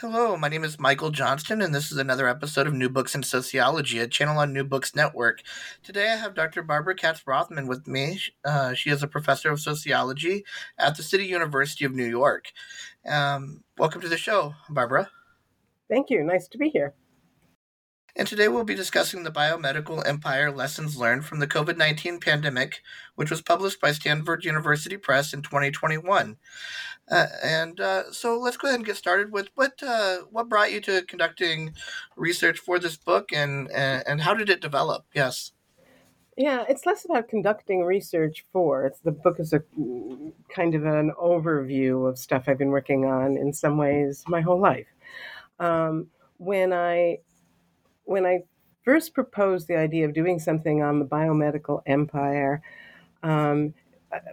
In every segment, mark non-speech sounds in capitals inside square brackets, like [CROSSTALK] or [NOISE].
Hello, my name is Michael Johnston, and this is another episode of New Books in Sociology, a channel on New Books Network. Today I have Dr. Barbara Katz Rothman with me. Uh, she is a professor of sociology at the City University of New York. Um, welcome to the show, Barbara. Thank you. Nice to be here. And today we'll be discussing the biomedical empire lessons learned from the COVID 19 pandemic, which was published by Stanford University Press in 2021. Uh, and uh, so let's go ahead and get started with what uh, what brought you to conducting research for this book and, and, and how did it develop? Yes. Yeah, it's less about conducting research for. It's the book is a kind of an overview of stuff I've been working on in some ways my whole life. Um, when I when I first proposed the idea of doing something on the biomedical empire, um,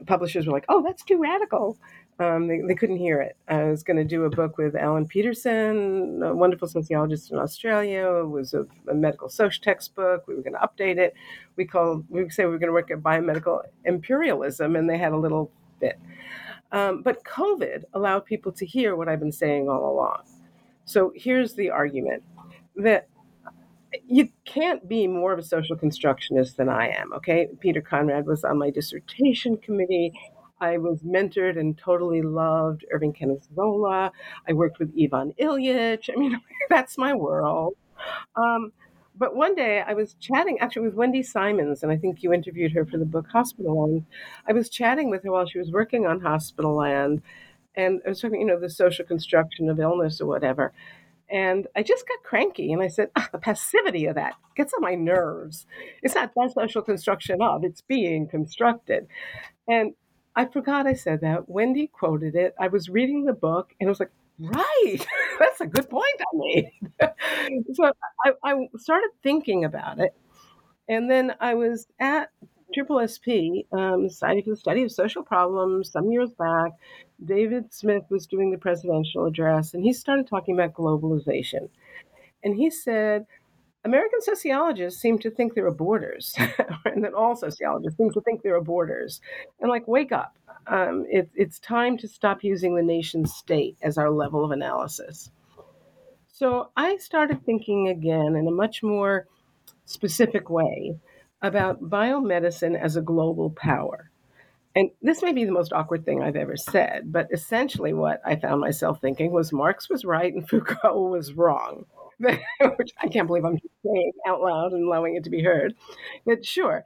publishers were like, "Oh, that's too radical." Um, they, they couldn't hear it. I was going to do a book with Alan Petersen, a wonderful sociologist in Australia. It was a, a medical social textbook. We were going to update it. We called we say we were going to work at biomedical imperialism, and they had a little bit. Um, but COVID allowed people to hear what I've been saying all along. So here's the argument that you can't be more of a social constructionist than I am. Okay, Peter Conrad was on my dissertation committee. I was mentored and totally loved Irving Kenneth Zola. I worked with Ivan Illich. I mean, [LAUGHS] that's my world. Um, but one day I was chatting actually with Wendy Simonds, and I think you interviewed her for the book Hospital I was chatting with her while she was working on Hospital Land, and I was talking, you know, the social construction of illness or whatever. And I just got cranky and I said, ah, the passivity of that gets on my nerves. It's not the social construction of, it's being constructed. And I forgot I said that. Wendy quoted it. I was reading the book and I was like, right, [LAUGHS] that's a good point I made. [LAUGHS] so I, I started thinking about it. And then I was at Triple SP, um, Society for the Study of Social Problems, some years back. David Smith was doing the presidential address, and he started talking about globalization. And he said, American sociologists seem to think there are borders, [LAUGHS] and that all sociologists seem to think there are borders. And like, wake up. Um, it, it's time to stop using the nation state as our level of analysis. So I started thinking again in a much more specific way about biomedicine as a global power. And this may be the most awkward thing I've ever said, but essentially what I found myself thinking was Marx was right and Foucault was wrong. [LAUGHS] Which I can't believe I'm saying out loud and allowing it to be heard. But sure,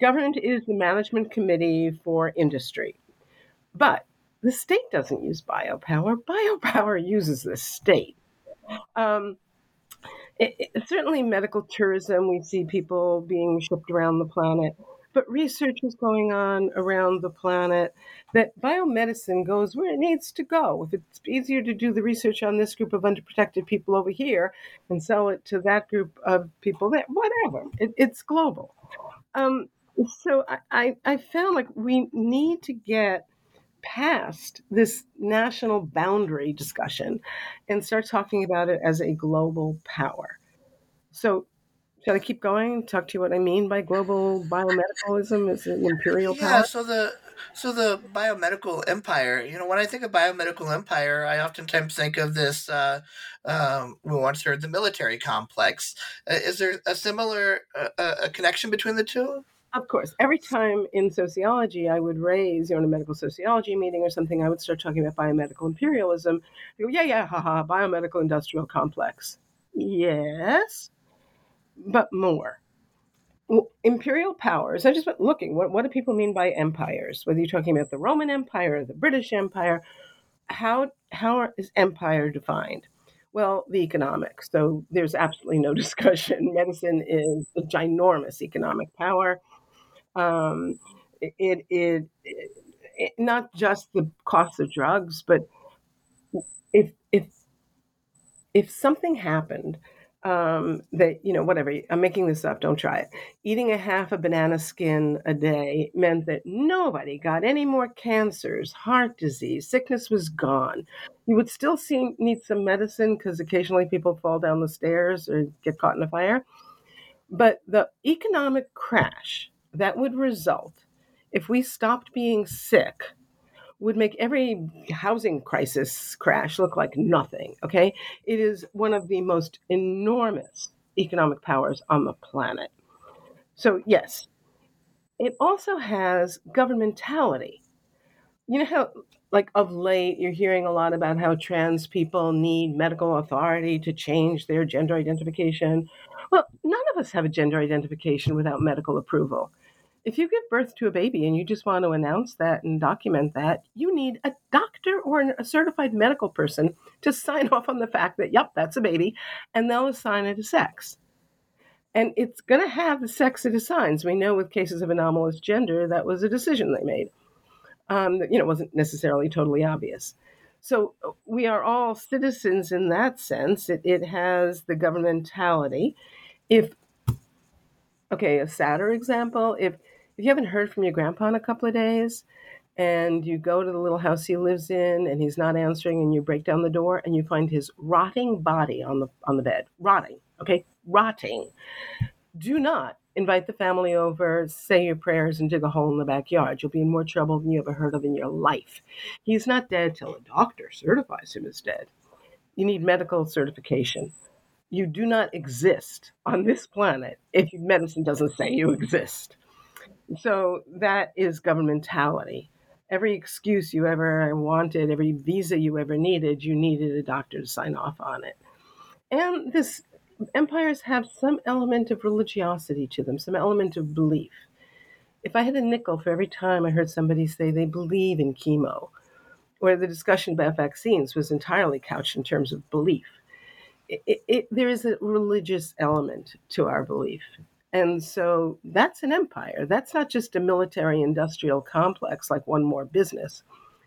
government is the management committee for industry. But the state doesn't use biopower, biopower [LAUGHS] uses the state. Um, it, it, certainly medical tourism, we see people being shipped around the planet, but research is going on around the planet that biomedicine goes where it needs to go. If it's easier to do the research on this group of underprotected people over here and sell it to that group of people there, whatever, it, it's global. Um, so I, I, I found like we need to get past this national boundary discussion and start talking about it as a global power. So, shall I keep going? Talk to you what I mean by global biomedicalism? Is it imperial power? Yeah. So the so the biomedical empire. You know, when I think of biomedical empire, I oftentimes think of this. Uh, um, we once heard the military complex. Uh, is there a similar uh, a connection between the two? Of course. Every time in sociology I would raise, you know, in a medical sociology meeting or something, I would start talking about biomedical imperialism. Go, yeah, yeah, haha, biomedical industrial complex. Yes, but more. Imperial powers, I just went looking, what, what do people mean by empires? Whether you're talking about the Roman Empire or the British Empire, how, how is empire defined? Well, the economics. So there's absolutely no [LAUGHS] discussion. Medicine is a ginormous economic power. Um, it, it, it, not just the cost of drugs, but if if if something happened um, that you know whatever I'm making this up, don't try it. Eating a half a banana skin a day meant that nobody got any more cancers, heart disease, sickness was gone. You would still see need some medicine because occasionally people fall down the stairs or get caught in a fire. But the economic crash that would result if we stopped being sick would make every housing crisis crash look like nothing. Okay. It is one of the most enormous economic powers on the planet. So, yes, it also has governmentality. You know how, like, of late, you're hearing a lot about how trans people need medical authority to change their gender identification. Well, none of us have a gender identification without medical approval if you give birth to a baby and you just want to announce that and document that, you need a doctor or a certified medical person to sign [LAUGHS] off on the fact that, yep, that's a baby, and they'll assign it a sex. And it's going to have the sex it assigns. We know with cases of anomalous gender, that was a decision they made. Um, that, you know, wasn't necessarily totally obvious. So we are all citizens in that sense. It, it has the governmentality. If okay, a sadder example, if if you haven't heard from your grandpa in a couple of days and you go to the little house he lives in and he's not answering and you break down the door and you find his rotting body on the on the bed. Rotting okay? Rotting. Do not invite the family over. Say your prayers and dig a hole in the backyard. You'll be in more trouble than you ever heard of in your life. He's not dead till a doctor certifies him as dead. You need medical certification. You do not exist on this planet if medicine doesn't say you exist so that is governmentality. Every excuse you ever wanted, every visa you ever needed, you needed a doctor to sign off on it. And this empires have some element of religiosity to them, some element of belief. If I had a nickel for every time I heard somebody say they believe in chemo, or the discussion about vaccines was entirely couched in terms of belief, it, it, there is a religious element to our belief. And so that's an empire. That's not just a military industrial complex like one more business.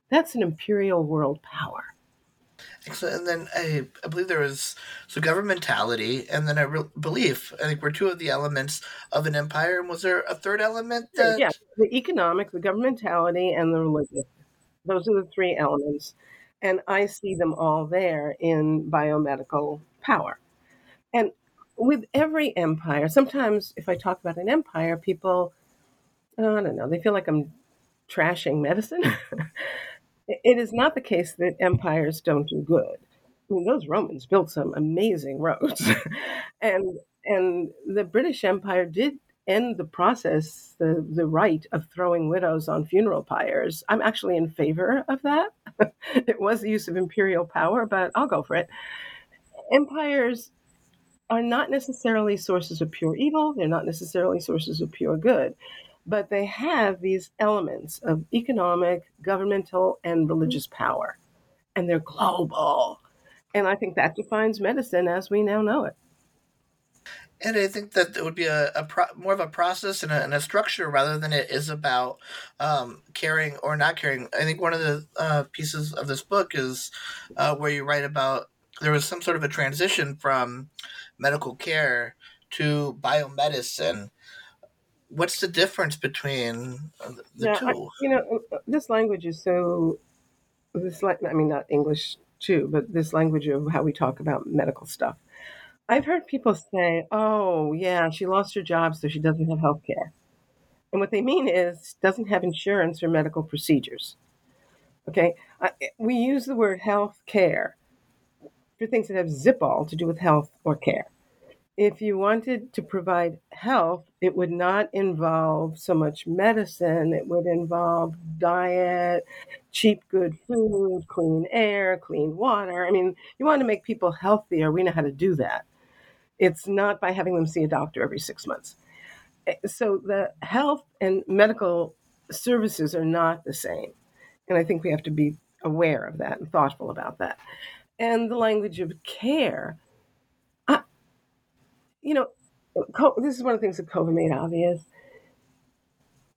That's an imperial world power. Excellent. And then I, I believe there was so governmentality and then a re- belief. I think were two of the elements of an empire. And was there a third element? That... Yeah, the economic, the governmentality, and the religious. Those are the three elements. And I see them all there in biomedical power. And with every empire, sometimes if I talk about an empire, people, oh, I don't know, they feel like I'm trashing medicine. [LAUGHS] it is not the case that empires don't do good. I mean, those Romans built some amazing roads, [LAUGHS] and and the British Empire did end the process, the the right of throwing widows on funeral pyres. I'm actually in favor of that. [LAUGHS] it was the use of imperial power, but I'll go for it. Empires are not necessarily sources of pure evil, they're not necessarily sources of pure good, but they have these elements of economic, governmental, and religious power. And they're global. And I think that defines medicine as we now know it. And I think that it would be a, a pro, more of a process and a, and a, structure rather than it is about um, caring or not caring. I think one of the uh, pieces of this book is uh, where you write about there was some sort of a transition from medical care to biomedicine. what's the difference between the yeah, two? I, you know, uh, this language is so this like I mean not English too, but this language of how we talk about medical stuff. I've heard people say, "Oh, yeah, she lost her job, so she doesn't have health care," and what they mean is doesn't have insurance or medical procedures. Okay, I, we use the word health care things that have zip all to do with health or care if you wanted to provide health, it would not involve so much medicine. It would involve diet, cheap, good food, clean air, clean water. I mean, you want to make people healthier. We know how to do that. It's not by having them see a doctor every six months. Eh, so the health and medical services are not the same. And I think we have to be aware of that and thoughtful about that. And the language of care you know, this is one of the things that COVID made obvious.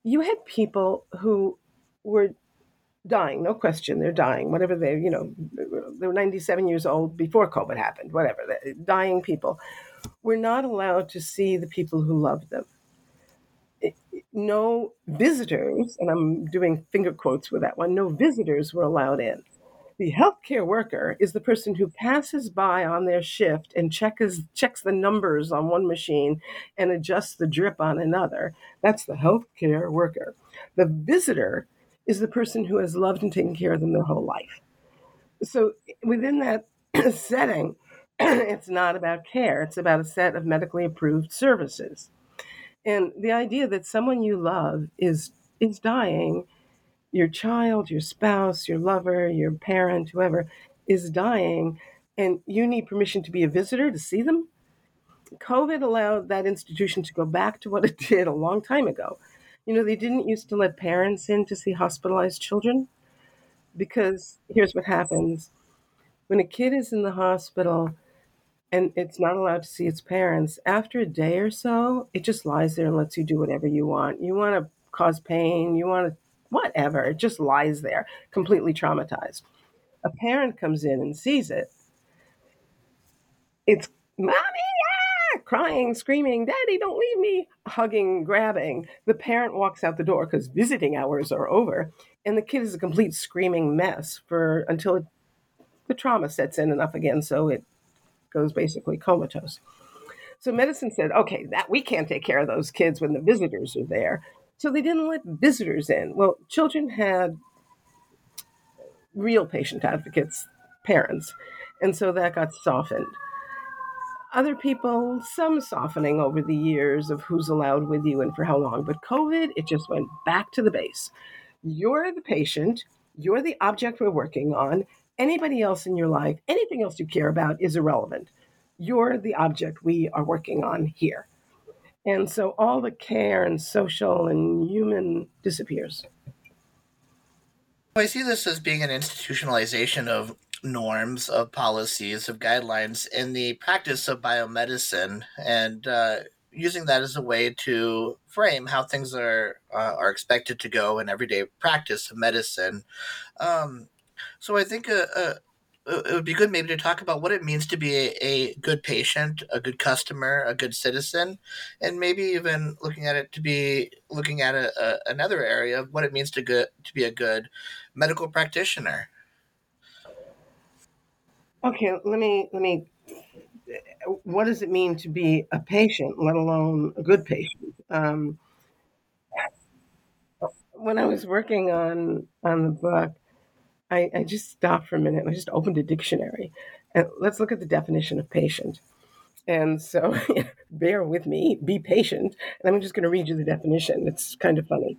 You had people who were dying, no question, they're dying, whatever they, you know, they were 97 years old before COVID happened, whatever, dying people were not allowed to see the people who loved them. No visitors, and I'm doing finger quotes with that one, no visitors were allowed in. The healthcare worker is the person who passes by on their shift and checks checks the numbers on one machine and adjusts the drip on another. That's the healthcare worker. The visitor is the person who has loved and taken care of them their whole life. So within that [CLEARS THROAT] setting, [CLEARS THROAT] it's not about care, it's about a set of medically approved services. And the idea that someone you love is is dying your child, your spouse, your lover, your parent, whoever is dying, and you need permission to be a visitor to see them. COVID allowed that institution to go back to what it [LAUGHS] did a long time ago. You know, they didn't used to let parents in to see hospitalized children because here's what happens when a kid is in the hospital and it's not allowed to see its parents, after a day or so, it just lies there and lets you do whatever you want. You want to cause pain, you want to whatever. It just lies there, completely traumatized. A parent comes in and sees it. It's mommy, ah! crying, screaming, daddy, don't leave me, hugging, grabbing. The parent walks out the door because visiting hours are over, and the kid is a complete screaming mess for until it, the trauma sets in enough again, so it goes basically comatose. So medicine said, okay, that we can't take care of those kids when the visitors are there. So they didn't let visitors in. Well, children had real patient advocates, parents, and so that got softened. Other people, some softening over the years of who's allowed with you and for how long, but COVID, it just went back to the base. You're the patient, you're the object we're working on. Anybody else in your life, anything else you care about is irrelevant. You're the object we are working on here. And so all the care and social and human disappears. I see this as being an institutionalization of norms, of policies, of guidelines in the practice of biomedicine, and uh, using that as a way to frame how things are uh, are expected to go in everyday practice of medicine. Um, so I think a, it would be good maybe to talk about what it means to be a, a, good patient, a good customer, a good citizen, and maybe even looking at it to be looking at a, a, another area of what it means to good to be a good medical practitioner. Okay, let me let me. What does it mean to be a patient, let alone a good patient? Um, when I was working on on the book, I, I just stopped for a minute I just opened a dictionary. And let's look at the definition of patient. And so [LAUGHS] bear with me, be patient. And I'm just going to read you the definition. It's kind of funny.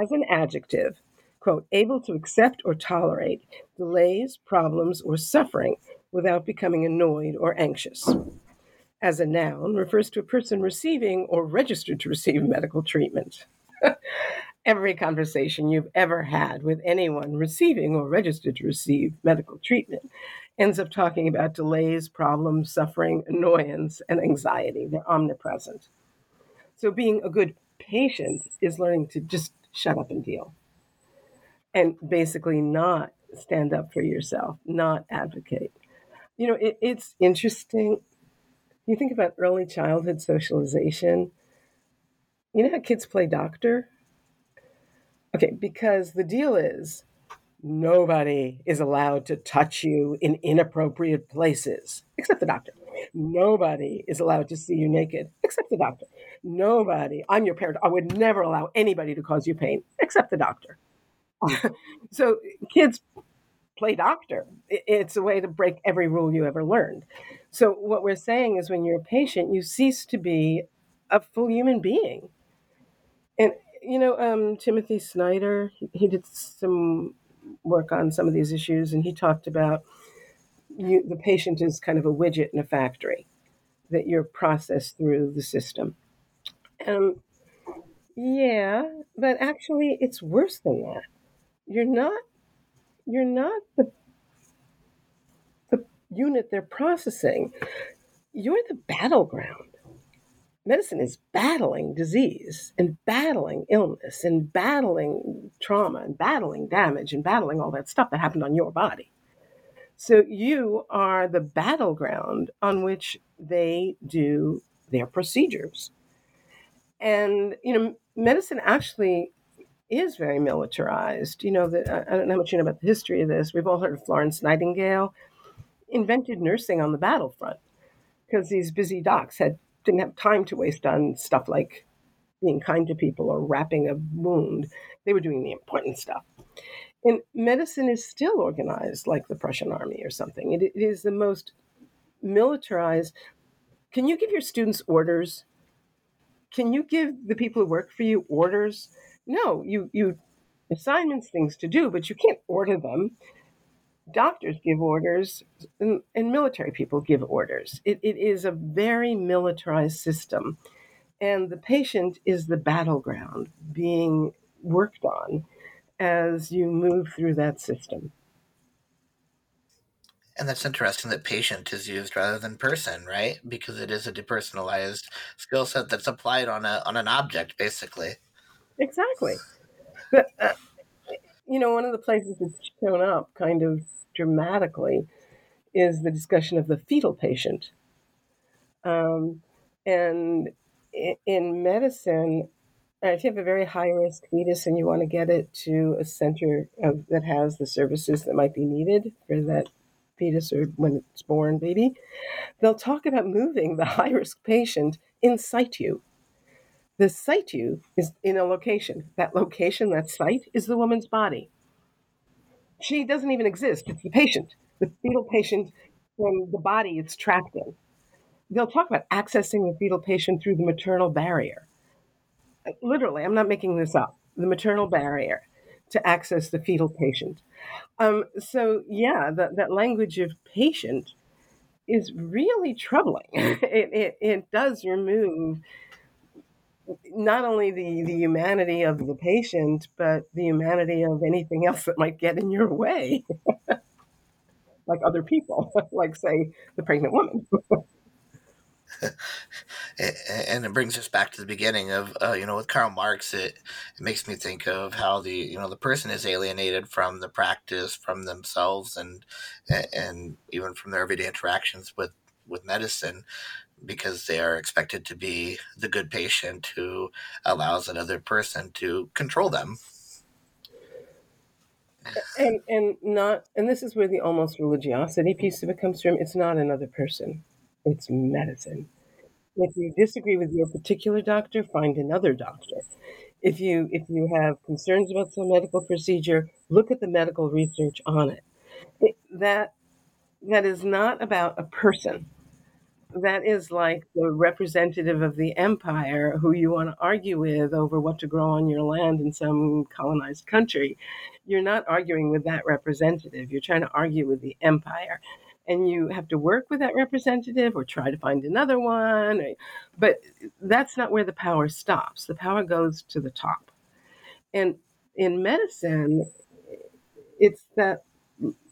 As an adjective, quote, able to accept or tolerate delays, problems, or suffering without becoming annoyed or anxious. As a noun, refers to a person receiving or registered to receive medical treatment. [LAUGHS] every conversation you've ever had with anyone receiving or registered to receive medical treatment ends up talking about delays, problems, suffering, annoyance, and anxiety. They're omnipresent. So, being a good patient is learning to just shut up and deal and basically not stand up for yourself, not advocate. You know, it, it's interesting. You think about early childhood socialization you know how kids play doctor? Okay, because the deal is nobody is allowed to touch you in inappropriate places except the doctor. Nobody is allowed to see you naked except the doctor. Nobody, I'm your parent, I would never allow anybody to cause you pain except the doctor. [LAUGHS] so kids play doctor. It's a way to break every rule you ever learned. So what we're saying is when you're a patient, you cease to be a full human being. And you know, um, Timothy Snyder, he did some work on some of these issues, and he talked about you, the patient is kind of a widget in a factory that you're processed through the system. Um, yeah, but actually, it's worse than that. You're not. You're not the the unit they're processing. You're the battleground medicine is battling disease and battling illness and battling trauma and battling damage and battling all that stuff that happened on your body. So you are the battleground on which they do their procedures. And, you know, medicine actually is very militarized. You know, that I don't know how much you know about the history of this. We've all heard of Florence Nightingale, invented nursing on the battlefront because these busy docs had didn't have time to waste on stuff like being kind to people or wrapping a wound. They were doing the important stuff. And medicine is still organized like the Prussian army or something. it, it is the most militarized. Can you give your students orders? Can you give the people who work for you orders? No, you you assignments things to do, but you can't order them doctors give orders and, and military people give orders. It, it is a very militarized system. And the patient is the battleground being worked on as you move through that system. And that's interesting that patient is used rather than person, right? Because it is a depersonalized skill set that's applied on a on an object, basically. Exactly. But [LAUGHS] uh, you know, one of the places it's shown up kind of dramatically is the discussion of the fetal patient. Um, and in medicine, if you have a very high risk fetus and you want to get it to a center of, that has the services that might be needed for that fetus or when it's born baby, they'll talk about moving the high risk patient in situ. The situ is in a location. That location, that site, is the woman's body. She doesn't even exist. It's the patient, the fetal patient from the body it's trapped in. They'll talk about accessing the fetal patient through the maternal barrier. Literally, I'm not making this up. The maternal barrier to access the fetal patient. Um, so, yeah, that, that language of patient is really troubling. [LAUGHS] it, it, it does remove not only the, the humanity of the patient, but the humanity of anything else that might get in your way, [LAUGHS] like other people, [LAUGHS] like, say, the pregnant woman. [LAUGHS] and it brings us back to the beginning of uh, you know with Karl Marx it, it makes me think of how the you know the person is alienated from the practice from themselves and and even from their everyday interactions with with medicine because they are expected to be the good patient who allows another person to control them. And and not and this is where the almost religiosity piece of it comes from. It's not another person. It's medicine. If you disagree with your particular doctor, find another doctor. If you if you have concerns about some medical procedure, look at the medical research on it. it that that is not about a person that is like the representative of the empire who you want to argue with over what to grow on your land in some colonized country. You're not arguing with that representative. You're trying to argue with the empire. And you have to work with that representative or try to find another one. But that's not where the power stops. The power goes to the top. And in medicine, it's that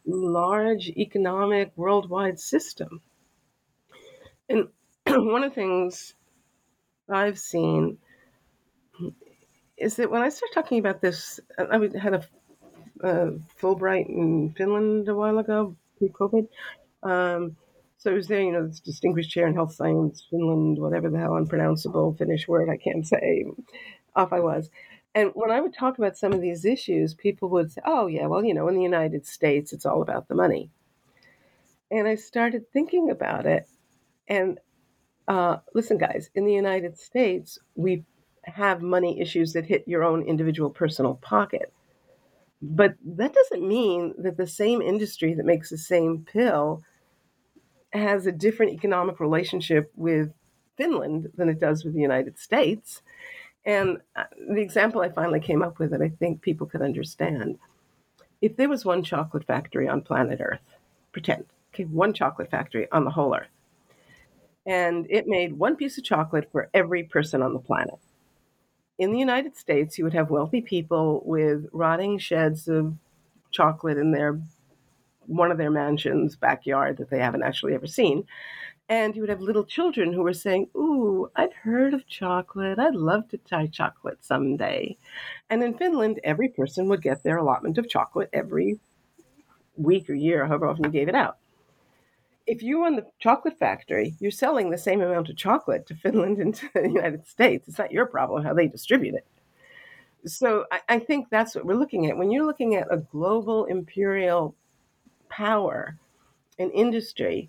large economic worldwide system and [CLEARS THROAT] one of the things I've seen is that when I start talking about this, I had a, a Fulbright in Finland a while ago, pre COVID. Um, So I was there, you know, this distinguished chair in health science, Finland, whatever the hell unpronounceable Finnish word I can't [LAUGHS] say. Off I was. And when I would talk about some of these issues, people would say, oh, yeah, well, you know, in the United States, it's all about the money. And I started thinking about it. And uh, listen, guys, in the United States, we have money issues that hit your own individual personal pocket. But that doesn't mean that the same industry that makes the same pill has a different economic relationship with Finland than it does with the United States. And uh, the example I finally came up with that I think people could understand if there was one chocolate factory on planet Earth, pretend, okay, one chocolate factory on the whole Earth, and it made one piece of chocolate for every person on the planet. In the United States, you would have wealthy people with rotting sheds of chocolate in their one of their mansions backyard that they haven't actually ever seen and you would have little children who were saying, Ooh, I'd heard of chocolate. I'd love to try chocolate someday. And in Finland, every person would get their allotment of chocolate every week or year, however often you gave it out. If you run the chocolate factory, you're selling the same amount of chocolate to Finland and to the United States. It's not your problem how they distribute it. So I, I think that's what we're looking at. When you're looking at a global imperial power, an industry,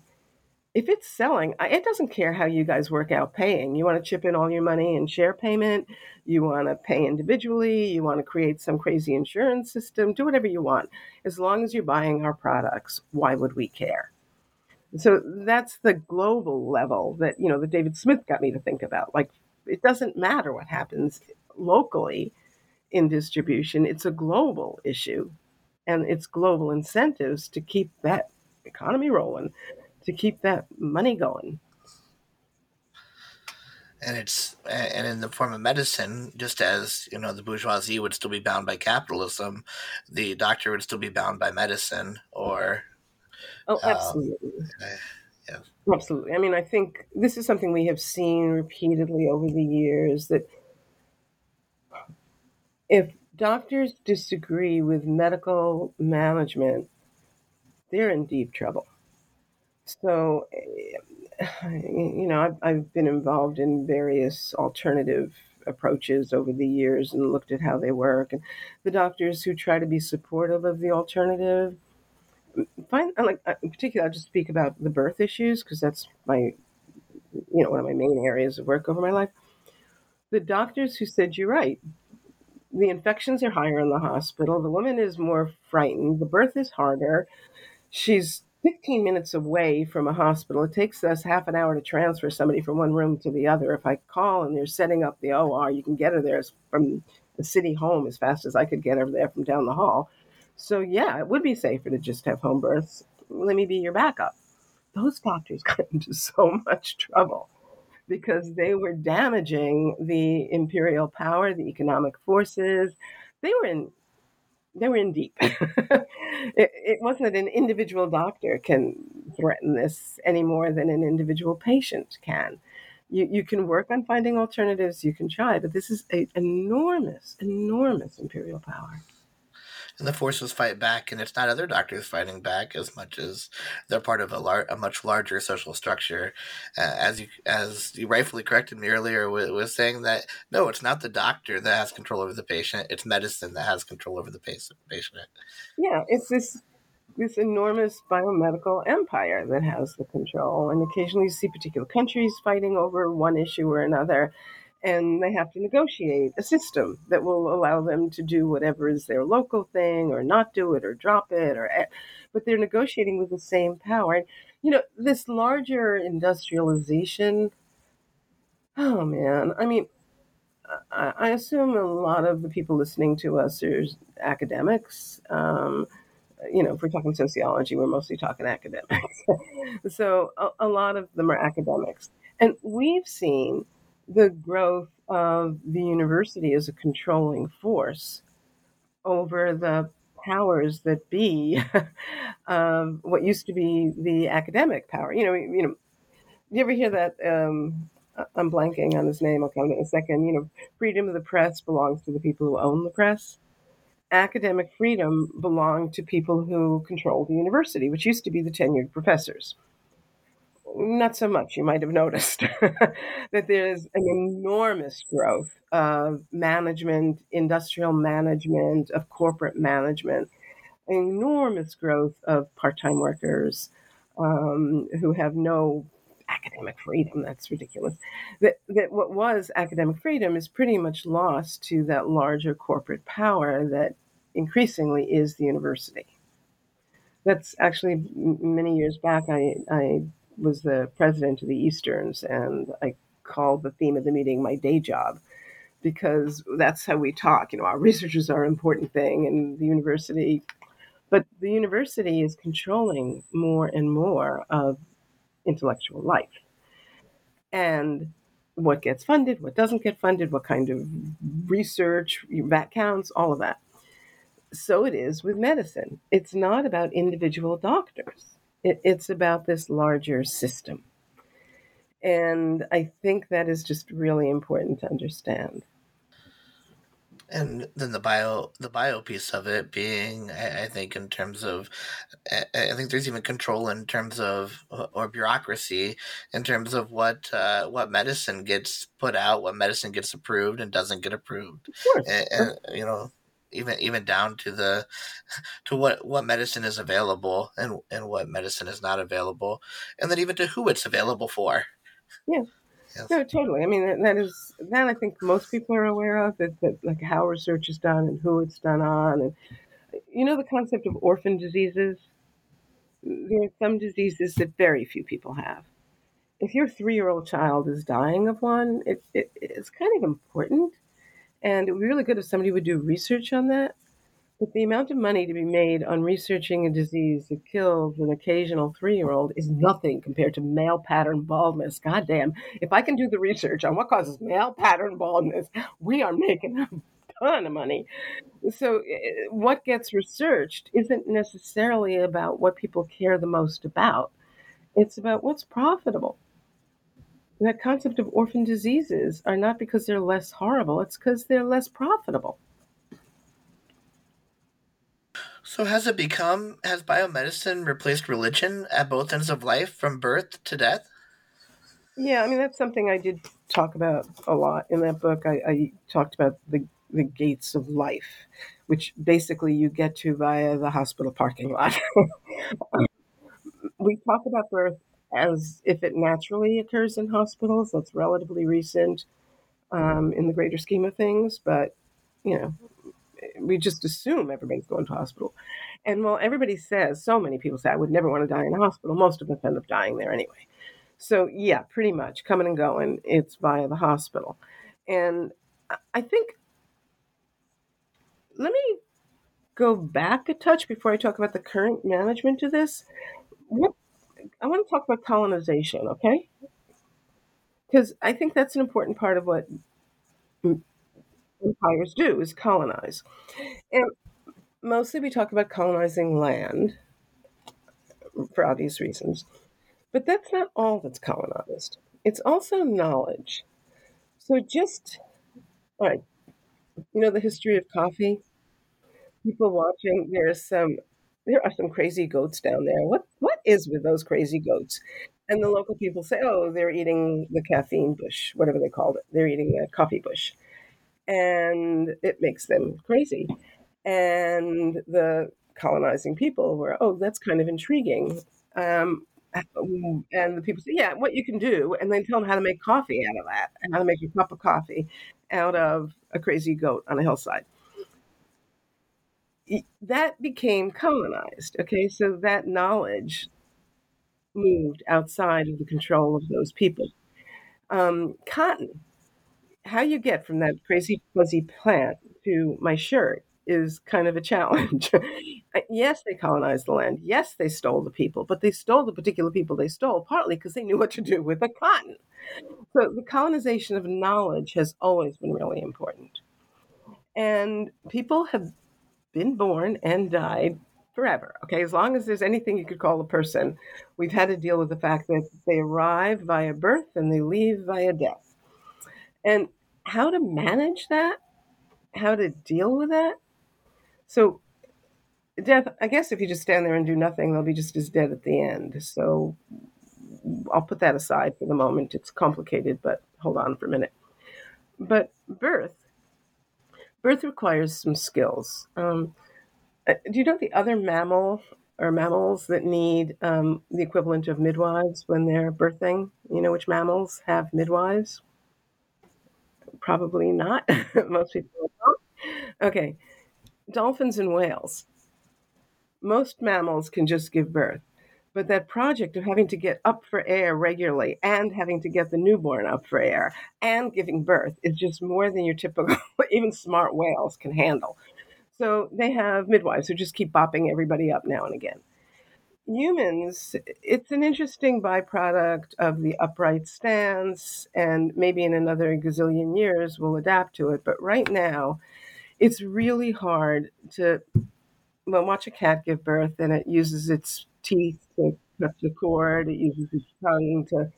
if it's selling, it doesn't care how you guys work out paying. You want to chip in all your money and share payment, you want to pay individually, you want to create some crazy insurance system, do whatever you want. As long as you're buying our products, why would we care? So that's the global level that, you know, that David Smith got me to think about. Like, it doesn't matter what happens locally in distribution, it's a global issue. And it's global incentives to keep that economy rolling to keep that money going. And it's and in the form of medicine, just as you know, the bourgeoisie would still be bound by capitalism, the doctor would still be bound by medicine. Or oh, um, absolutely, uh, yeah, absolutely. I mean, I think this is something we have seen repeatedly over the years that if doctors disagree with medical management, they're in deep trouble. So, eh, [SIGHS] you know, I've, I've been involved in various alternative approaches over the years and looked at how they work. And the doctors who try to be supportive of the alternative find, like, in particular, I'll just speak about the birth issues because that's my, you know, one of my main areas of work over my life. The doctors who said, you're right, the infections are higher in the hospital, the woman is more frightened, the birth is harder. She's 15 minutes away from a hospital. It takes us half an hour to transfer somebody from one room to the other. If I call and they're setting up the OR, you can get her there from the city home as fast as I could get her there from down the hall. So, yeah, it would be safer to just have home births. Let me be your backup. Those doctors [LAUGHS] got into so much trouble because they were damaging the imperial power, the economic forces. They were in they were in deep. [LAUGHS] it, it, wasn't that an individual doctor can threaten this any more than an individual patient can. You, you can work on finding alternatives, you can try, but this is an enormous, enormous imperial power and the forces fight back, and it's not other doctors fighting back as much as they're part of a, lar- a much larger social structure. Uh, as you as you rightfully corrected me earlier, was, was saying that no, it's not the doctor that has control over the patient; it's medicine that has control over the patient. Yeah, it's this this enormous biomedical empire that has the control, and occasionally you see particular countries fighting over one issue or another and they have to negotiate a system that will allow them to do whatever is their local thing or not do it or drop it or but they're negotiating with the same power you know this larger industrialization oh man i mean i, assume a lot of the people listening to us are academics um, you know, if we're talking sociology, we're mostly talking academics. [LAUGHS] so a, a lot of them are academics. And we've seen the growth of the university as a controlling force over the powers that be [LAUGHS] of what used to be the academic power. You know, you know, you ever hear that? Um, I'm blanking on his name. I'll come in a second. You know, freedom of the press belongs to the people who own the press. Academic freedom belonged to people who controlled the university, which used to be the tenured professors. Not so much. You might have noticed [LAUGHS] that there's an enormous growth of management, industrial management, of corporate management, enormous growth of part time workers um, who have no academic freedom. That's ridiculous. That, that what was academic freedom is pretty much lost to that larger corporate power that increasingly is the university. That's actually many years back. I, I was the president of the Easterns, and I called the theme of the meeting my day job because that's how we talk. You know, our researchers are an important thing, and the university, but the university is controlling more and more of intellectual life. And what gets funded, what doesn't get funded, what kind of research, VAT counts, all of that. So it is with medicine. It's not about individual doctors, it, it's about this larger system. And I think that is just really important to understand. And then the bio the bio piece of it being I, I, think in terms of I think there's even control in terms of or bureaucracy in terms of what uh, what medicine gets put out, what medicine gets approved and doesn't get approved, and, and, you know even even down to the [LAUGHS] to what what medicine is available and and what medicine is not available, and then even to who it's available for. Yeah. Yes. No, totally. I mean, that is that I think most people are aware of that, that like how research is done and who it's done on, and you know the concept of orphan diseases. There are some diseases that very few people have. If your three-year-old child is dying of one, it, it, it's kind of important, and it would be really good if somebody would do research on that but the amount of money to be made on researching a disease that kills an occasional three year old is nothing compared to male pattern baldness. Goddamn. If I can do the research on what causes male pattern baldness, we are making a ton of money. So, eh, what gets researched isn't necessarily about what people care the most about, it's about what's profitable. That concept of orphan diseases are not because they're less horrible, it's because they're less profitable. So has it become has biomedicine replaced religion at both ends of life from birth to death? Yeah, I mean that's something I did talk about a lot in that book. I, I talked about the the gates of life, which basically you get to via the hospital parking lot. [LAUGHS] we talk about birth as if it naturally occurs in hospitals. That's relatively recent um, in the greater scheme of things, but you know, we just assume everybody's going to hospital. And while everybody says, so many people say, I would never want to die in a hospital, most of them end up dying there anyway. So, yeah, pretty much coming and going, it's via the hospital. And I think, let me go back a touch before I talk about the current management of this. What, I want to talk about colonization, okay? Because I think that's an important part of what empires do is colonize. And mostly we talk about colonizing land for obvious reasons. But that's not all that's colonized. It's also knowledge. So just all right, you know the history of coffee? People watching, there's some there are some crazy goats down there. What what is with those crazy goats? And the local people say, oh, they're eating the caffeine bush, whatever they called it. They're eating the coffee bush and it makes them crazy. And the colonizing people were, oh, that's kind of intriguing. Um, and the people say, yeah, what you can do, and then tell them how to make coffee out of that, and how to make a cup of coffee out of a crazy goat on a hillside. That became colonized. Okay, so that knowledge moved outside of the control of those people. Um, cotton how you get from that crazy fuzzy plant to my shirt is kind of a challenge. [LAUGHS] Yes, they colonized the land. Yes, they stole the people, but they stole the particular people they stole partly because they knew what to do with the cotton. So the colonization of knowledge has always been really important. And people have been born and died forever. Okay, as long as there's anything you could call a person, we've had to deal with the fact that they arrive via birth and they leave via death. And how to manage that, how to deal with that. So, death, I guess if you just stand there and do nothing, they'll be just as dead at the end. So, I'll put that aside for the moment. It's complicated, but hold on for a minute. But birth, birth requires some skills. Um, do you know the other mammal or mammals that need um, the equivalent of midwives when they're birthing? You know which mammals have midwives? Probably not. [LAUGHS] Most people don't. Okay, dolphins and whales. Most mammals can just give birth. But that project of having to get up for air regularly and having to get the newborn up for air and giving birth is just more than your typical, [LAUGHS] even smart whales can handle. So they have midwives who just keep bopping everybody up now and again. Humans, it's an interesting byproduct of the upright stance, and maybe in another gazillion years we'll adapt to it. But right now, it's really hard to well, watch a cat give birth and it uses its teeth to cut the cord, it uses its tongue to,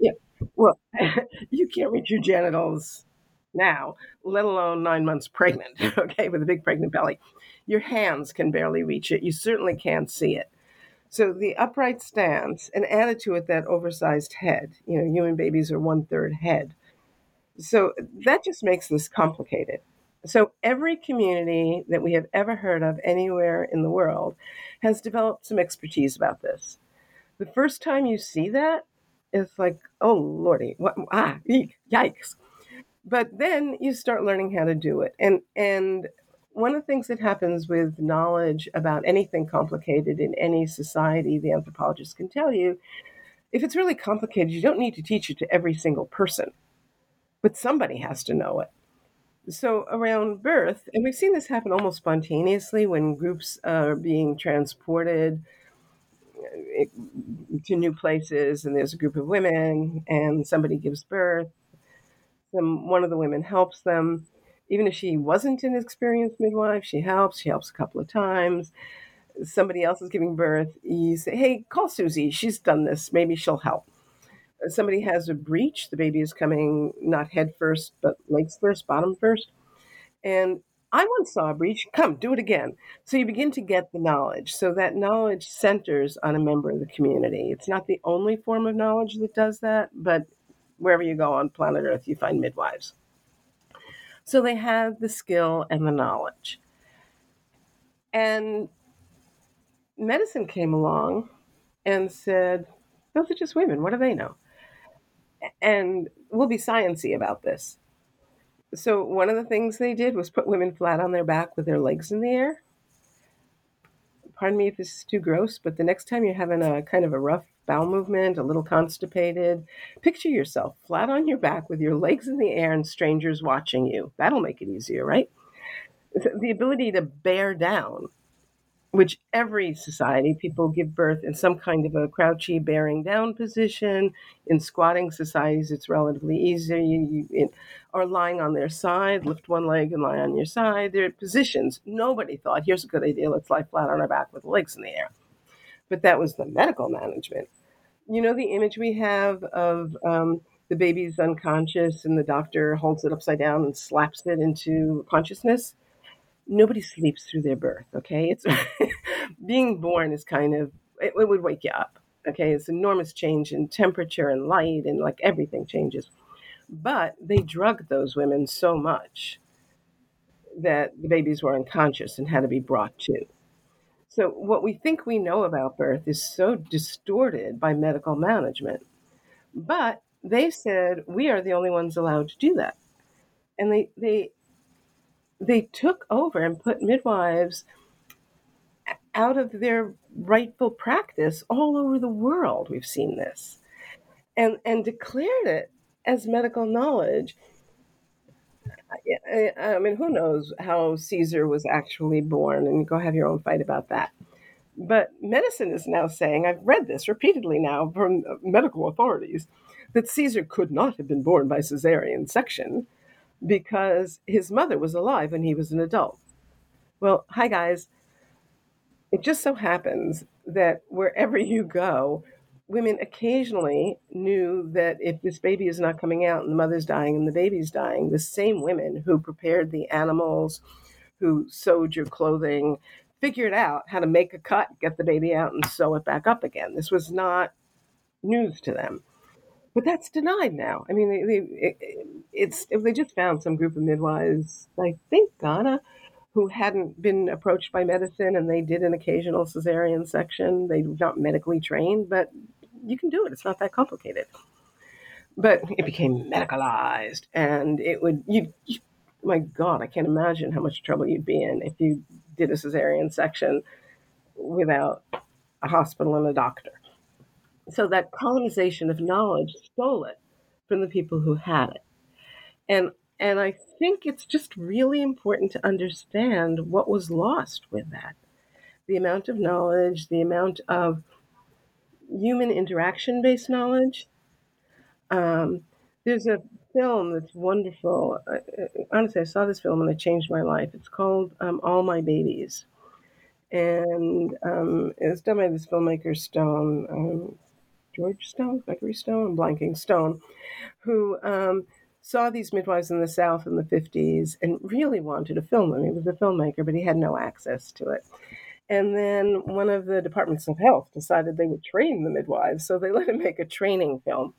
yeah, well, [LAUGHS] you can't reach your genitals now, let alone nine months pregnant, [LAUGHS] okay, with a big pregnant belly. Your hands can barely reach it. You certainly can't see it. So the upright stance and added to it that oversized head. You know, human babies are one third head. So that just makes this complicated. So every community that we have ever heard of anywhere in the world has developed some expertise about this. The first time you see that, it's like, oh lordy, what ah, yikes. But then you start learning how to do it. And and one of the things that happens with knowledge about anything complicated in any society, the anthropologist can tell you, if it's really complicated, you don't need to teach it to every single person. But somebody has to know it. So around birth, and we've seen this happen almost spontaneously when groups are being transported eh, to new places, and there's a group of women, and somebody gives birth. Then one of the women helps them, even if she wasn't an experienced midwife. She helps. She helps a couple of times. Somebody else is giving birth. You say, "Hey, call Susie. She's done this. Maybe she'll help." somebody has a breech the baby is coming not head first, but legs first, bottom first. And I once saw a breech. Come, do it again. So you begin to get the knowledge. So that knowledge centers on a member of the community. It's not the only form of knowledge that does that, but wherever you go on planet Earth, you find midwives. So they had the skill and the knowledge. And medicine came along and said, those are just women. What do they know? and we'll be sciency about this. So one of the things they did was put women flat on their back with their legs in the air. Pardon me if this is too gross, but the next time you're having a kind of a rough bowel movement, a little constipated, picture yourself flat on your back with your legs in the air and strangers watching you. That'll make it easier, right? The ability to bear down which every society people give birth in some kind of a crouchy bearing down position. In squatting societies it's relatively easier. You, you are lying on their side lift one leg and lie on your side. There are positions. Nobody thought here's a good idea. Let's lie flat on our back with legs in the air but that was the medical management you know the image we have of um, the baby's unconscious and the doctor holds it upside down and slaps it into consciousness nobody sleeps through their birth. Okay, it's [LAUGHS] being born is kind of it, it, would wake you up. Okay, it's enormous change in temperature and light, and like everything changes. But they drugged those women so much that the babies were unconscious and had to be brought to. So what we think we know about birth is so distorted by medical management. But they said we are the only ones allowed to do that. And they, they they took over and put midwives out of their rightful practice all over the world. We've seen this, and and declared it as medical knowledge. I, I mean, who knows how Caesar was actually born, and go have your own fight about that. But medicine is now saying, I've read this repeatedly now from uh, medical authorities, that Caesar could not have been born by cesarean section because his mother was alive when he was an adult. Well, hi guys. It just so happens that wherever you go, women occasionally knew that if this baby is not coming out and the mother's dying and the baby's dying, the same women who prepared the animals, who sewed your clothing, figured out how to make a cut, get the baby out, and sew it back up again. This was not news to them. But that's denied now. I mean, they, they, it's if they just found some group of midwives, I think Ghana, who hadn't been approached by medicine and they did an occasional cesarean section. They were not medically trained, but you can do it. It's not that complicated. But it became medicalized, and it would you, you my God, I can't imagine how much trouble you'd be in if you did a cesarean section without a hospital and a doctor. So that colonization of knowledge stole it from the people who had it. And and I think it's just really important to understand what was lost with that. The amount of knowledge, the amount of human interaction based knowledge. Um, there's a film that's wonderful. honestly, I saw this film and it changed my life. It's called um, All My Babies. And um, it's done by this filmmaker, Stone, um, George Stone, Gregory Stone, I'm blanking, Stone, who um, saw these midwives in the South in the 50s and really wanted to film them. He was a filmmaker, but he had no access to it. And then one of the departments of health decided they would train the midwives, so they let him make a training film.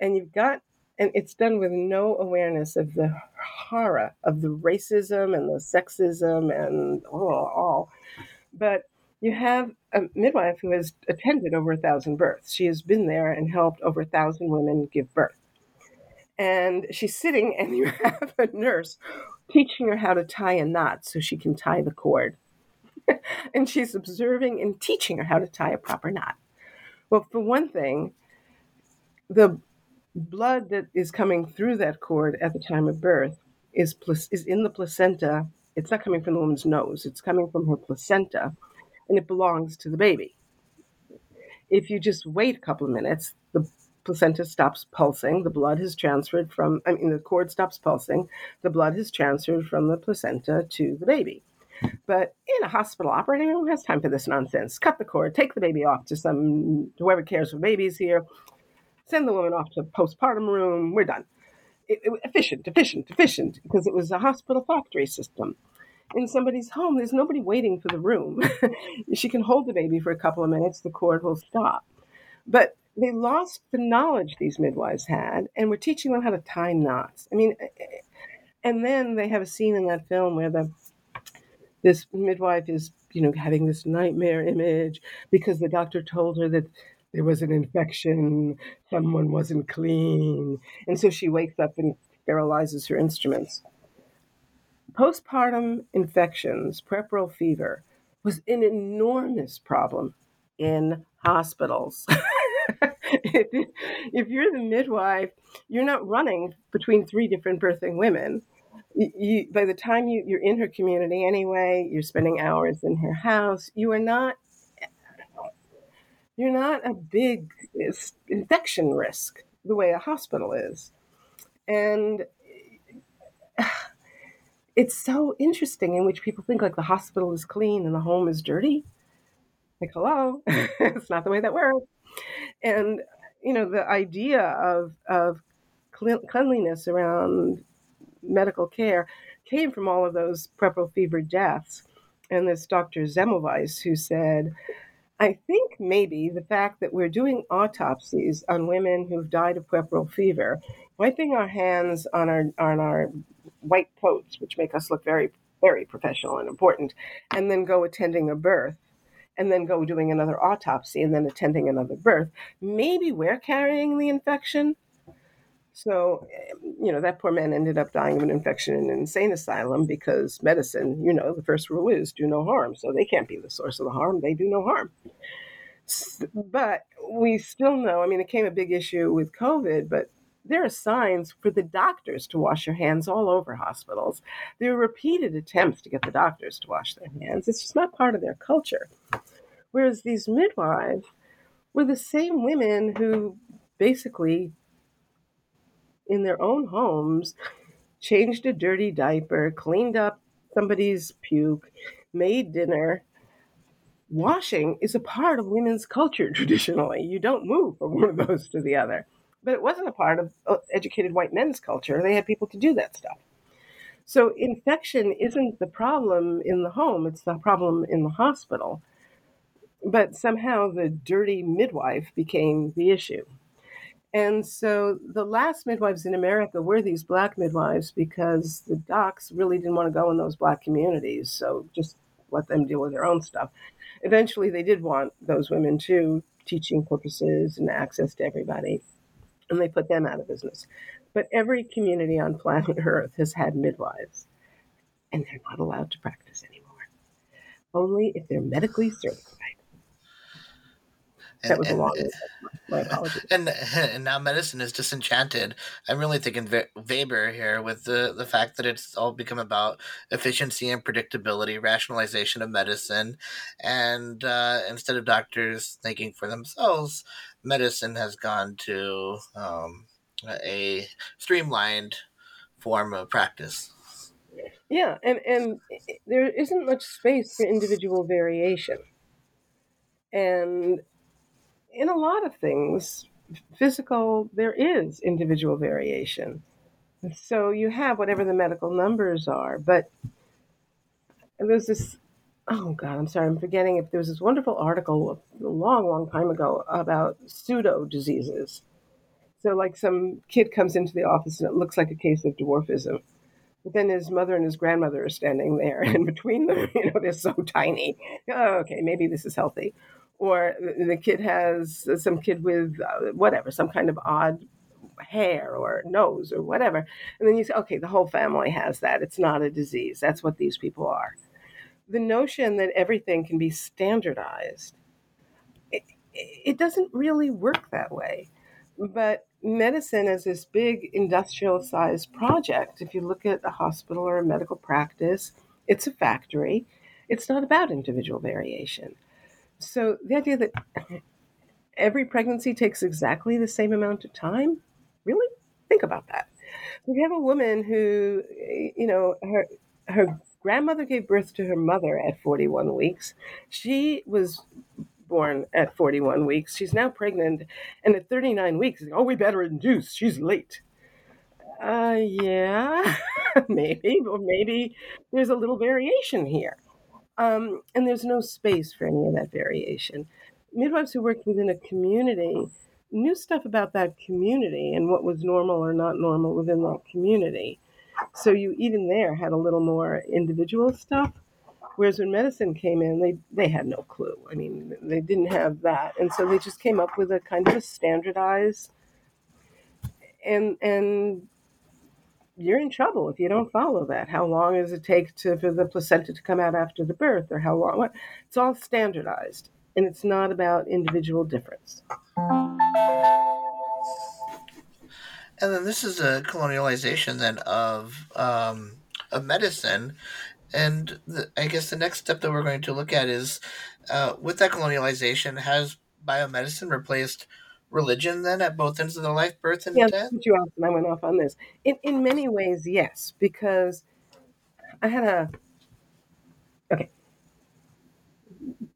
And you've got, and it's done with no awareness of the horror of the racism and the sexism and all, all. But you have a midwife who has attended over a thousand births. She has been there and helped over a thousand women give birth. And she's sitting, and you [LAUGHS] have a nurse teaching her how to tie a knot so she can tie the cord. [LAUGHS] and she's observing and teaching her how to tie a proper knot. Well, for one thing, the blood that is coming through that cord at the time of birth is is in the placenta. It's not coming from the woman's nose. It's coming from her placenta, and it belongs to the baby. If you just wait a couple of minutes, the placenta stops pulsing. The blood has transferred from. I mean, the cord stops pulsing. The blood has transferred from the placenta to the baby. But in a hospital operating room, has time for this nonsense? Cut the cord, take the baby off to some whoever cares for babies here, send the woman off to postpartum room. We're done. It, it, efficient, efficient, efficient, because it was a hospital factory system. In somebody's home, there's nobody waiting for the room. [LAUGHS] she can hold the baby for a couple of minutes, the cord will stop. But they lost the knowledge these midwives had, and we're teaching them how to tie knots. I mean, eh, eh, and then they have a scene in that film where the this midwife is, you know, having this nightmare image because the doctor told her that there was an infection, someone wasn't clean. And so she wakes up and sterilizes her instruments. Postpartum infections, puerperal fever, was an enormous problem in hospitals. [LAUGHS] [LAUGHS] if, you're the midwife, you're not running between three different birthing women you, by the time you, you're in her community anyway, you're spending hours in her house. You are not you're not a big infection risk the way a hospital is, and [SIGHS] it's so interesting in which people think like the hospital is clean and the home is dirty. Like, hello, [LAUGHS] it's not the way that works. And you know, the idea of of cleanliness around medical care came from all of those puerperal fever deaths. And this Dr. Semmelweis who said, I think maybe the fact that we're doing autopsies on women who've died of puerperal fever, wiping our hands on our on our white coats, which make us look very very professional and important, and then go attending a birth, and then go doing another autopsy, and then attending another birth. Maybe we're carrying the infection, so, you know, that poor man ended up dying of an infection in an insane asylum because medicine, you know, the first rule is do no harm. So they can't be the source of the harm. They do no harm. But we still know, I mean, it became a big issue with COVID, but there are signs for the doctors to wash their hands all over hospitals. There are repeated attempts to get the doctors to wash their hands. It's just not part of their culture. Whereas these midwives were the same women who basically in their own homes, changed a dirty diaper, cleaned up somebody's puke, made dinner. Washing is a part of women's culture [LAUGHS] traditionally. You don't move from one of those to the other. But it wasn't a part of uh, educated white men's culture. They had people to do that stuff. So infection isn't the problem in the home, it's the problem in the hospital. but somehow the dirty midwife became the issue. And so the last midwives in America were these black midwives because the docs really didn't want to go in those black communities. So just let them deal with their own stuff. Eventually, they did want those women too, teaching purposes and access to everybody, and they put them out of business. But every community on planet [LAUGHS] Earth has had midwives, and they're not allowed to practice anymore. Only if they're medically certified. That was and, a long. And, my apologies. And [LAUGHS] and now medicine is disenchanted. I'm really thinking Weber here with the the fact that it's all become about efficiency and predictability, rationalization of medicine, and uh, instead of doctors thinking for themselves, medicine has gone to um, a streamlined form of practice. Yeah, and and there isn't much space for individual variation. And in a lot of things, physical, there is individual variation. So you have whatever the medical numbers are, but there's this. Oh God, I'm sorry, I'm forgetting. If there was this wonderful article a long, long time ago about pseudo diseases. So, like, some kid comes into the office and it looks like a case of dwarfism, but then his mother and his grandmother are standing there, [LAUGHS] and between them, you know, they're so tiny. Oh, okay, maybe this is healthy or the kid has some kid with uh, whatever, some kind of odd hair or nose or whatever. And then you say, okay, the whole family has that. It's not a disease. That's what these people are. The notion that everything can be standardized, it, it doesn't really work that way. But medicine is this big industrial sized project. If you look at a hospital or a medical practice, it's a factory. It's not about individual variation. So the idea that [CLEARS THROAT] every pregnancy takes exactly the same amount of time, really think about that. We have a woman who, you know, her her grandmother gave birth to her mother at 41 weeks. She was born at 41 weeks. She's now pregnant, and at 39 weeks, oh, we better induce. She's late. Uh, yeah, [LAUGHS] maybe, or maybe there's a little variation here. Um, and there's no space for any of that variation. Midwives who worked within a community knew stuff about that community and what was normal or not normal within that community. So you even there had a little more individual stuff. Whereas when medicine came in, they, they had no clue. I mean, they didn't have that. And so they just came up with a kind of a standardized and and you're in trouble if you don't follow that. How long does it take to, for the placenta to come out after the birth, or how long? It's all standardized, and it's not about individual difference. And then this is a colonialization then of um, of medicine, and the, I guess the next step that we're going to look at is uh, with that colonialization has biomedicine replaced religion then at both ends of the life, birth and yeah, death? You and I went off on this. In in many ways, yes, because I had a okay.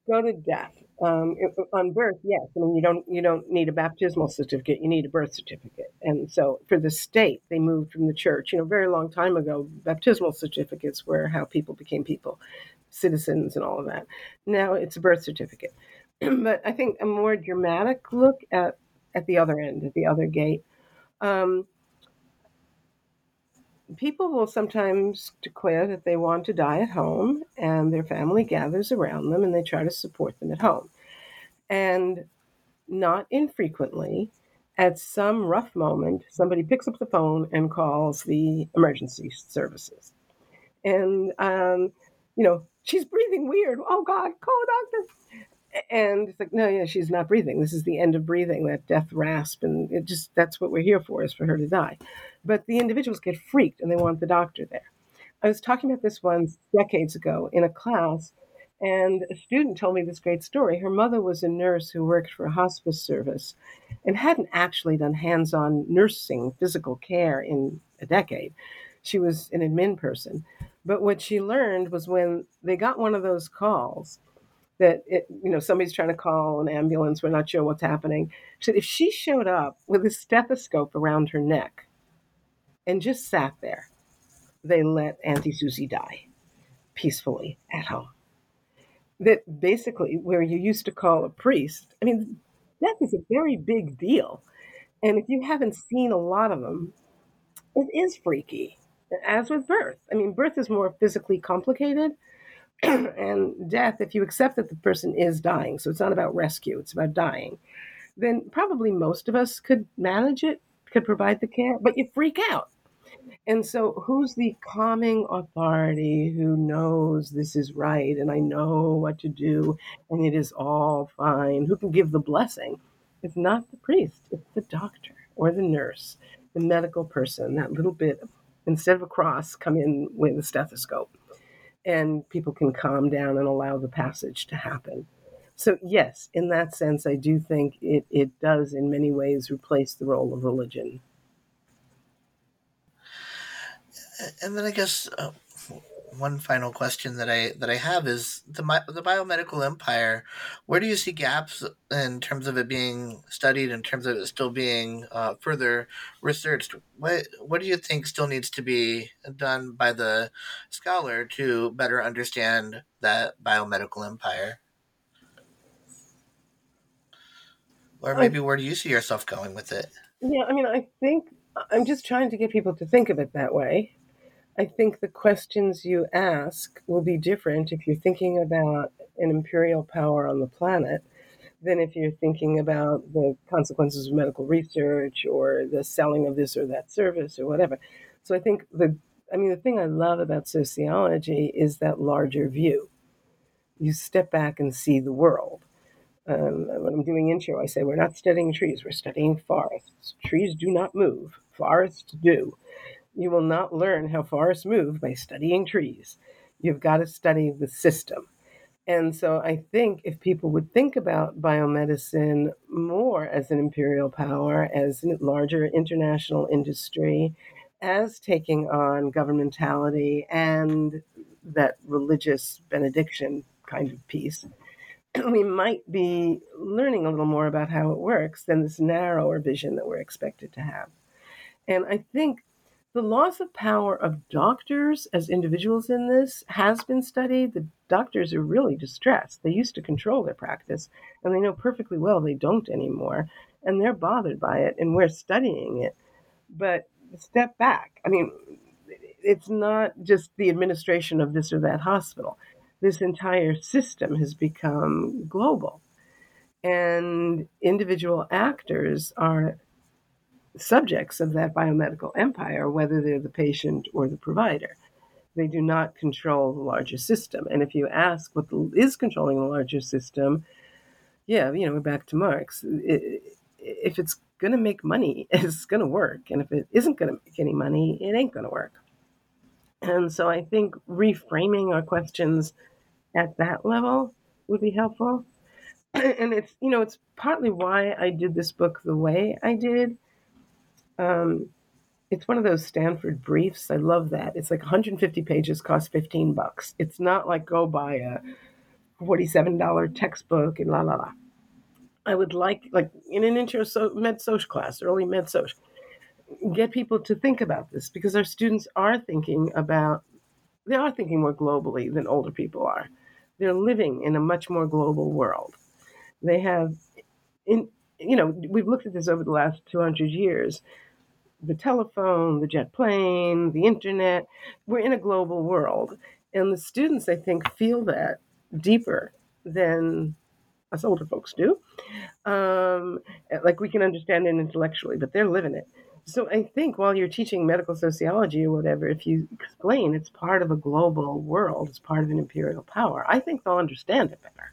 Go to death. Um, on birth, yes. I mean, you don't you don't need a baptismal certificate. You need a birth certificate. And so, for the state, they moved from the church. You know, very long time ago, baptismal certificates were how people became people, citizens, and all of that. Now it's a birth certificate. [CLEARS THROAT] but I think a more dramatic look at at the other end, at the other gate. Um, people will sometimes declare that they want to die at home, and their family gathers around them and they try to support them at home. And not infrequently, at some rough moment, somebody picks up the phone and calls the emergency services. And, um, you know, she's breathing weird. Oh, God, call a doctor and it's like no yeah she's not breathing this is the end of breathing that death rasp and it just that's what we're here for is for her to die but the individuals get freaked and they want the doctor there. I was talking about this once decades ago in a class and a student told me this great story. Her mother was a nurse who worked for a hospice service and hadn't actually done hands-on nursing physical care in a decade. She was an admin person but what she learned was when they got one of those calls that it, you know somebody's trying to call an ambulance we're not sure what's happening. She said if she showed up with a stethoscope around her neck and just sat there they let auntie susie die peacefully at home that basically, where you used to call a priest, I mean, death is a very big deal. And if you haven't seen a lot of them, it is freaky, as with birth. I mean, birth is more physically complicated. [CLEARS THROAT] and death, if you accept that the person is dying, so it's not about rescue, it's about dying, then probably most of us could manage it, could provide the care, but you freak out. And so, who's the calming authority who knows this is right and I know what to do and it is all fine? Who can give the blessing? It's not the priest, it's the doctor or the nurse, the medical person, that little bit, instead of a cross, come in with a stethoscope. And people can calm down and allow the passage to happen. So, yes, in that sense, I do think it, it does in many ways replace the role of religion. And then I guess uh, one final question that I that I have is the the biomedical empire. Where do you see gaps in terms of it being studied, in terms of it still being uh, further researched? What what do you think still needs to be done by the scholar to better understand that biomedical empire? Or maybe where do you see yourself going with it? Yeah, I mean, I think I'm just trying to get people to think of it that way. I think the questions you ask will be different if you're thinking about an imperial power on the planet than if you're thinking about the consequences of medical research or the selling of this or that service or whatever. So I think the I mean the thing I love about sociology is that larger view. You step back and see the world. Um, when I'm doing intro, I say we're not studying trees, we're studying forests. Trees do not move, forests do. You will not learn how forests move by studying trees. You've got to study the system. And so I think if people would think about biomedicine more as an imperial power, as a larger international industry, as taking on governmentality and that religious benediction kind of piece, [CLEARS THROAT] we might be learning a little more about how it works than this narrower vision that we're expected to have. And I think the loss of power of doctors as individuals in this has been studied. The doctors are really distressed. They used to control their practice, and they know perfectly well they don't anymore, and they're bothered by it, and we're studying it. But step back. I mean, it's not just the administration of this or that hospital. This entire system has become global. And individual actors are subjects of that biomedical empire, whether they're the patient or the provider. They do not control the larger system. And if you ask what is controlling the larger system, yeah, you know, we're back to Marx. If it's going to make money, [LAUGHS] it's going to work. And if it isn't going to make any money, it ain't going to work. And so I think reframing our questions at that level would be helpful. [CLEARS THROAT] And it's, you know, it's partly why I did this book the way I did um, it's one of those Stanford briefs. I love that. It's like 150 pages, cost 15 bucks. It's not like go buy a $47 textbook and la la la. I would like, like in an intro so, med social class, early med social, get people to think about this because our students are thinking about, they are thinking more globally than older people are. They're living in a much more global world. They have, in, you know, we've looked at this over the last 200 years the telephone, the jet plane, the internet. We're in a global world. And the students, I think, feel that deeper than us older folks do. Um, like we can understand it intellectually, but they're living it. So I think while you're teaching medical sociology or whatever, if you explain it's part of a global world, it's part of an imperial power, I think they'll understand it better.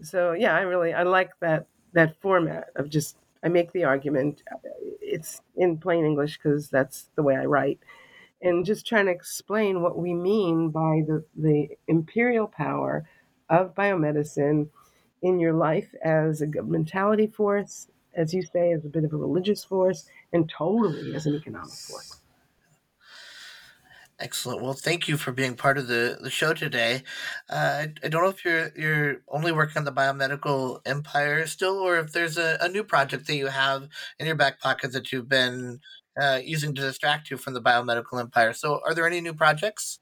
So yeah, I really I like that that format of just I make the argument. Uh, it's in plain English because that's the way I write. And just trying to explain what we mean by the, the imperial power of biomedicine in your life as a mentality force, as you say, as a bit of a religious force, and totally as an economic force. Excellent. Well, thank you for being part of the, the show today. Uh, I, I don't know if you're you're only working on the biomedical empire still, or if there's a, a new project that you have in your back pocket that you've been uh, using to distract you from the biomedical empire. So, are there any new projects?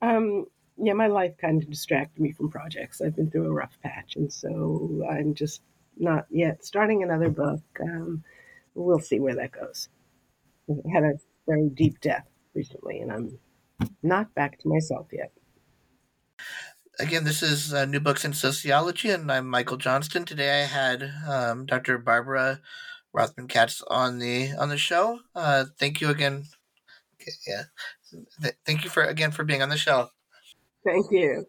Um, yeah, my life kind of distracted me from projects. I've been through a rough patch, and so I'm just not yet starting another book. Um, we'll see where that goes. I had a very deep death recently, and I'm not back to myself yet. Again, this is uh, New Books in Sociology, and I'm Michael Johnston. Today, I had um, Dr. Barbara Rothman Katz on the on the show. Uh, thank you again. Okay, yeah, Th- thank you for again for being on the show. Thank you.